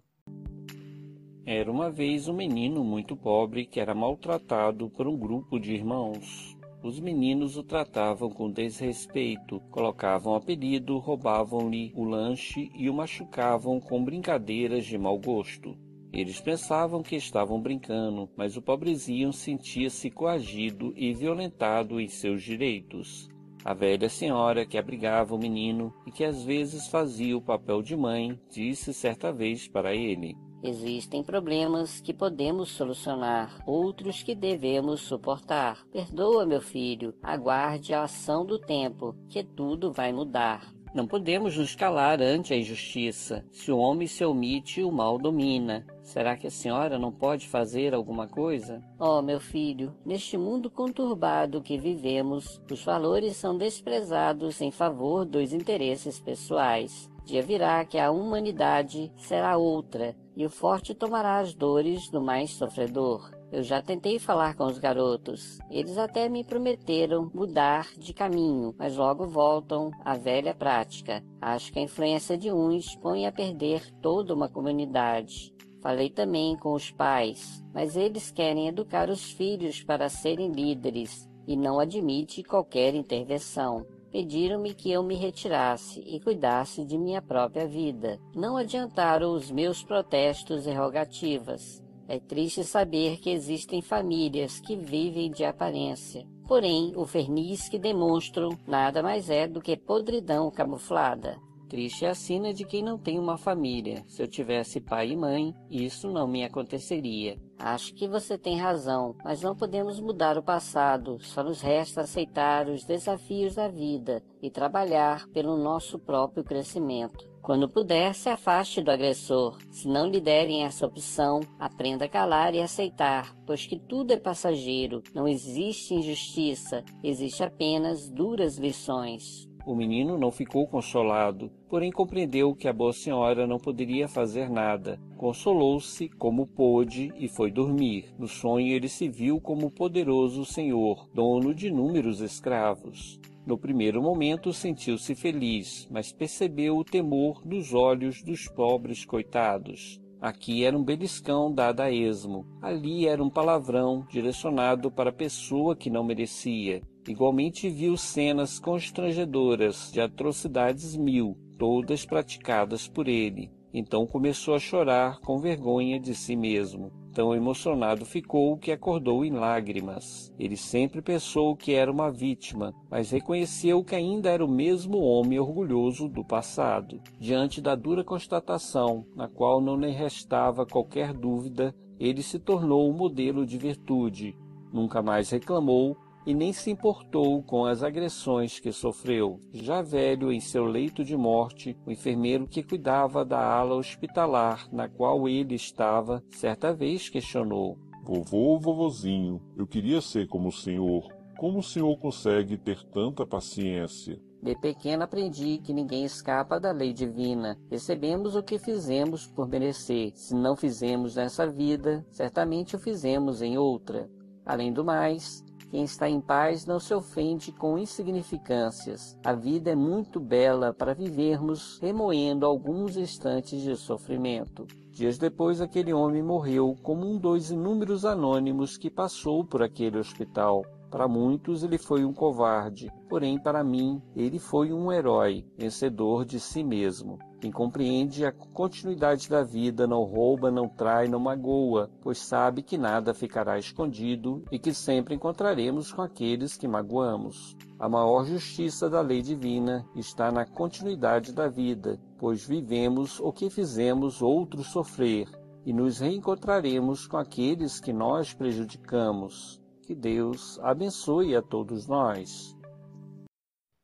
Era uma vez um menino muito pobre que era maltratado por um grupo de irmãos. Os meninos o tratavam com desrespeito, colocavam apelido, roubavam-lhe o lanche e o machucavam com brincadeiras de mau gosto. Eles pensavam que estavam brincando, mas o pobrezinho sentia-se coagido e violentado em seus direitos. A velha senhora que abrigava o menino e que às vezes fazia o papel de mãe disse certa vez para ele: Existem problemas que podemos solucionar, outros que devemos suportar. Perdoa, meu filho, aguarde a ação do tempo, que tudo vai mudar. Não podemos nos calar ante a injustiça. Se o homem se omite, o mal domina. Será que a senhora não pode fazer alguma coisa? Oh, meu filho, neste mundo conturbado que vivemos, os valores são desprezados em favor dos interesses pessoais. Dia virá que a humanidade será outra, e o forte tomará as dores do mais sofredor. Eu já tentei falar com os garotos. Eles até me prometeram mudar de caminho, mas logo voltam à velha prática. Acho que a influência de uns põe a perder toda uma comunidade. Falei também com os pais, mas eles querem educar os filhos para serem líderes e não admite qualquer intervenção. Pediram-me que eu me retirasse e cuidasse de minha própria vida. Não adiantaram os meus protestos e rogativas. É triste saber que existem famílias que vivem de aparência. Porém, o verniz que demonstram nada mais é do que podridão camuflada. Triste é a sina de quem não tem uma família. Se eu tivesse pai e mãe, isso não me aconteceria. Acho que você tem razão, mas não podemos mudar o passado. Só nos resta aceitar os desafios da vida e trabalhar pelo nosso próprio crescimento. Quando puder, se afaste do agressor. Se não lhe derem essa opção, aprenda a calar e aceitar, pois que tudo é passageiro. Não existe injustiça, existe apenas duras lições. O menino não ficou consolado, porém compreendeu que a boa senhora não poderia fazer nada. Consolou-se como pôde e foi dormir. No sonho ele se viu como poderoso senhor, dono de inúmeros escravos. No primeiro momento sentiu-se feliz, mas percebeu o temor nos olhos dos pobres coitados. Aqui era um beliscão dado a esmo, ali era um palavrão direcionado para a pessoa que não merecia. Igualmente viu cenas constrangedoras de atrocidades mil, todas praticadas por ele. Então começou a chorar com vergonha de si mesmo. Tão emocionado ficou que acordou em lágrimas. Ele sempre pensou que era uma vítima, mas reconheceu que ainda era o mesmo homem orgulhoso do passado. Diante da dura constatação, na qual não lhe restava qualquer dúvida, ele se tornou um modelo de virtude. Nunca mais reclamou e nem se importou com as agressões que sofreu. Já velho em seu leito de morte, o enfermeiro que cuidava da ala hospitalar na qual ele estava, certa vez questionou: Vovô, vovozinho, eu queria ser como o senhor. Como o senhor consegue ter tanta paciência? De pequeno aprendi que ninguém escapa da lei divina. Recebemos o que fizemos por merecer. Se não fizemos nessa vida, certamente o fizemos em outra. Além do mais, quem está em paz não se ofende com insignificâncias. A vida é muito bela para vivermos remoendo alguns instantes de sofrimento. Dias depois, aquele homem morreu como um dos inúmeros anônimos que passou por aquele hospital. Para muitos ele foi um covarde, porém para mim ele foi um herói, vencedor de si mesmo. Quem compreende a continuidade da vida não rouba, não trai, não magoa, pois sabe que nada ficará escondido e que sempre encontraremos com aqueles que magoamos. A maior justiça da lei divina está na continuidade da vida, pois vivemos o que fizemos outros sofrer e nos reencontraremos com aqueles que nós prejudicamos. Que Deus abençoe a todos nós.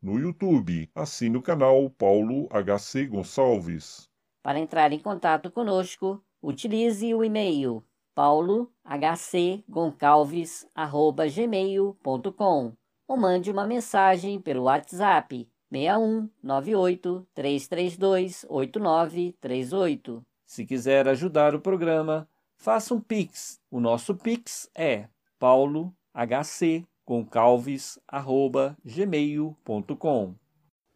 No YouTube, assine o canal Paulo HC Gonçalves. Para entrar em contato conosco, utilize o e-mail paulohcgoncalves@gmail.com ou mande uma mensagem pelo WhatsApp 61 98 332 8938. Se quiser ajudar o programa, faça um Pix. O nosso Pix é paulohcgoncalves@gmail.com.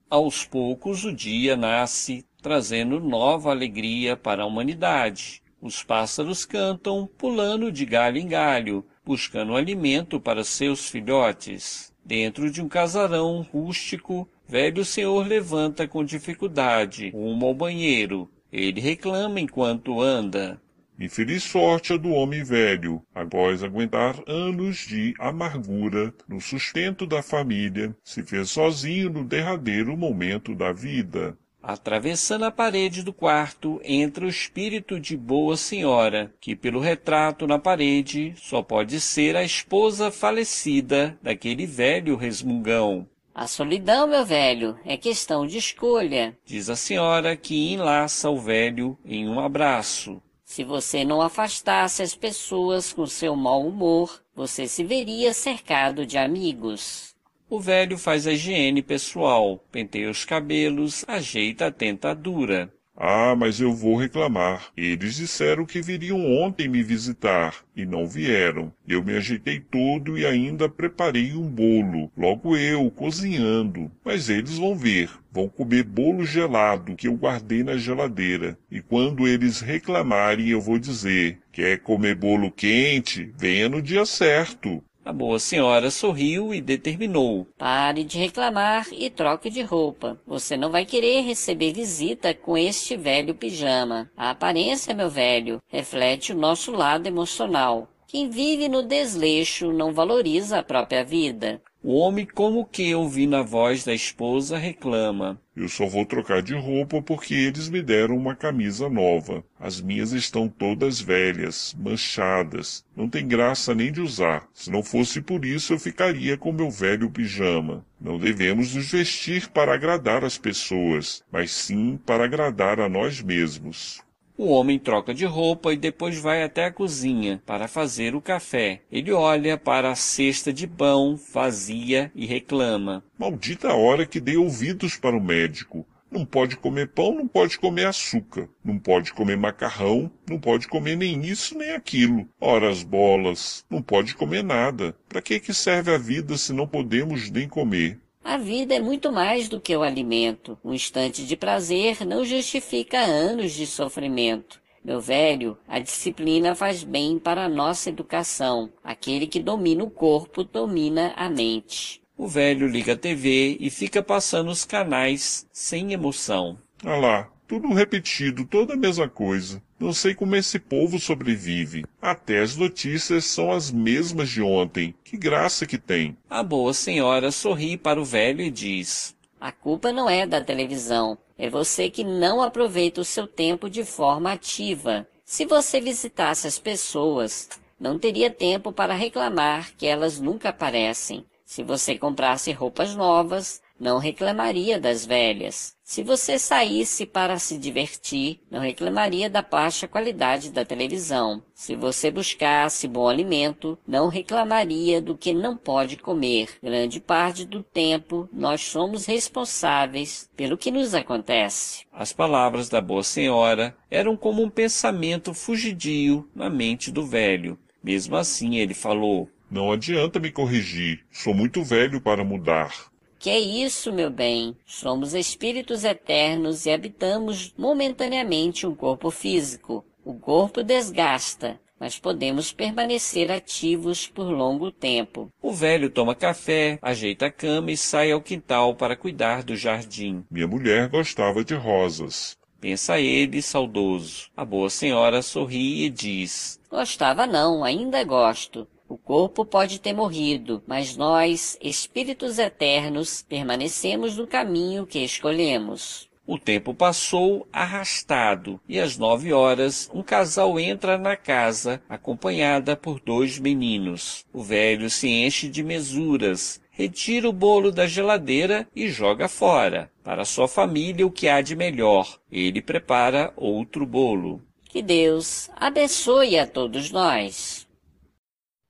Aos poucos o dia nasce, trazendo nova alegria para a humanidade. Os pássaros cantam, pulando de galho em galho, buscando alimento para seus filhotes. Dentro de um casarão rústico, velho senhor levanta com dificuldade rumo ao banheiro. Ele reclama enquanto anda. Infeliz sorte a do homem velho, após aguentar anos de amargura no sustento da família, se vê sozinho no derradeiro momento da vida. Atravessando a parede do quarto, entra o espírito de Boa Senhora, que pelo retrato na parede só pode ser a esposa falecida daquele velho resmungão. A solidão, meu velho, é questão de escolha, diz a senhora que enlaça o velho em um abraço. Se você não afastasse as pessoas com seu mau humor, você se veria cercado de amigos. O velho faz a higiene pessoal, penteia os cabelos, ajeita a tentadura. Ah, mas eu vou reclamar. Eles disseram que viriam ontem me visitar e não vieram. Eu me ajeitei todo e ainda preparei um bolo. Logo eu, cozinhando. Mas eles vão ver. Vão comer bolo gelado que eu guardei na geladeira. E quando eles reclamarem, eu vou dizer: quer comer bolo quente? Venha no dia certo. A boa senhora sorriu e determinou: Pare de reclamar e troque de roupa. Você não vai querer receber visita com este velho pijama. A aparência, meu velho, reflete o nosso lado emocional. Quem vive no desleixo não valoriza a própria vida. O homem, como que ouvindo a voz da esposa, reclama: Eu só vou trocar de roupa porque eles me deram uma camisa nova. As minhas estão todas velhas, manchadas. Não tem graça nem de usar. Se não fosse por isso, eu ficaria com meu velho pijama. Não devemos nos vestir para agradar as pessoas, mas sim para agradar a nós mesmos. O homem troca de roupa e depois vai até a cozinha para fazer o café. Ele olha para a cesta de pão vazia e reclama: Maldita hora que dei ouvidos para o médico. Não pode comer pão, não pode comer açúcar, não pode comer macarrão, não pode comer nem isso nem aquilo. Ora as bolas, não pode comer nada. Para que que serve a vida se não podemos nem comer? A vida é muito mais do que o alimento. Um instante de prazer não justifica anos de sofrimento. Meu velho, a disciplina faz bem para a nossa educação. Aquele que domina o corpo domina a mente. O velho liga a TV e fica passando os canais sem emoção. Ah lá, tudo repetido, toda a mesma coisa. Não sei como esse povo sobrevive. Até as notícias são as mesmas de ontem. Que graça que tem. A boa senhora sorri para o velho e diz: A culpa não é da televisão. É você que não aproveita o seu tempo de forma ativa. Se você visitasse as pessoas, não teria tempo para reclamar que elas nunca aparecem. Se você comprasse roupas novas, não reclamaria das velhas. Se você saísse para se divertir, não reclamaria da baixa qualidade da televisão. Se você buscasse bom alimento, não reclamaria do que não pode comer. Grande parte do tempo, nós somos responsáveis pelo que nos acontece. As palavras da boa senhora eram como um pensamento fugidio na mente do velho. Mesmo assim, ele falou: Não adianta me corrigir. Sou muito velho para mudar. Que é isso, meu bem? Somos espíritos eternos e habitamos momentaneamente um corpo físico. O corpo desgasta, mas podemos permanecer ativos por longo tempo. O velho toma café, ajeita a cama e sai ao quintal para cuidar do jardim. Minha mulher gostava de rosas. Pensa ele, saudoso. A boa senhora sorri e diz: Gostava não, ainda gosto. O corpo pode ter morrido, mas nós, espíritos eternos, permanecemos no caminho que escolhemos. O tempo passou arrastado e às nove horas um casal entra na casa acompanhada por dois meninos. O velho se enche de mesuras, retira o bolo da geladeira e joga fora. Para sua família o que há de melhor. Ele prepara outro bolo. Que Deus abençoe a todos nós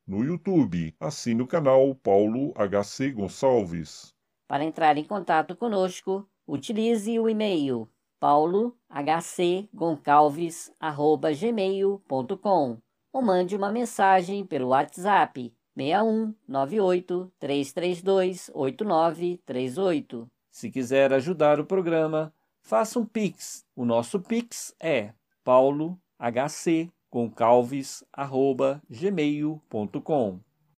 no YouTube. Assine o canal Paulo HC Gonçalves. Para entrar em contato conosco, utilize o e-mail paulohcgoncalves@gmail.com ou mande uma mensagem pelo WhatsApp 61 98 332 8938. Se quiser ajudar o programa, faça um Pix. O nosso Pix é paulohc com calves@gmail.com.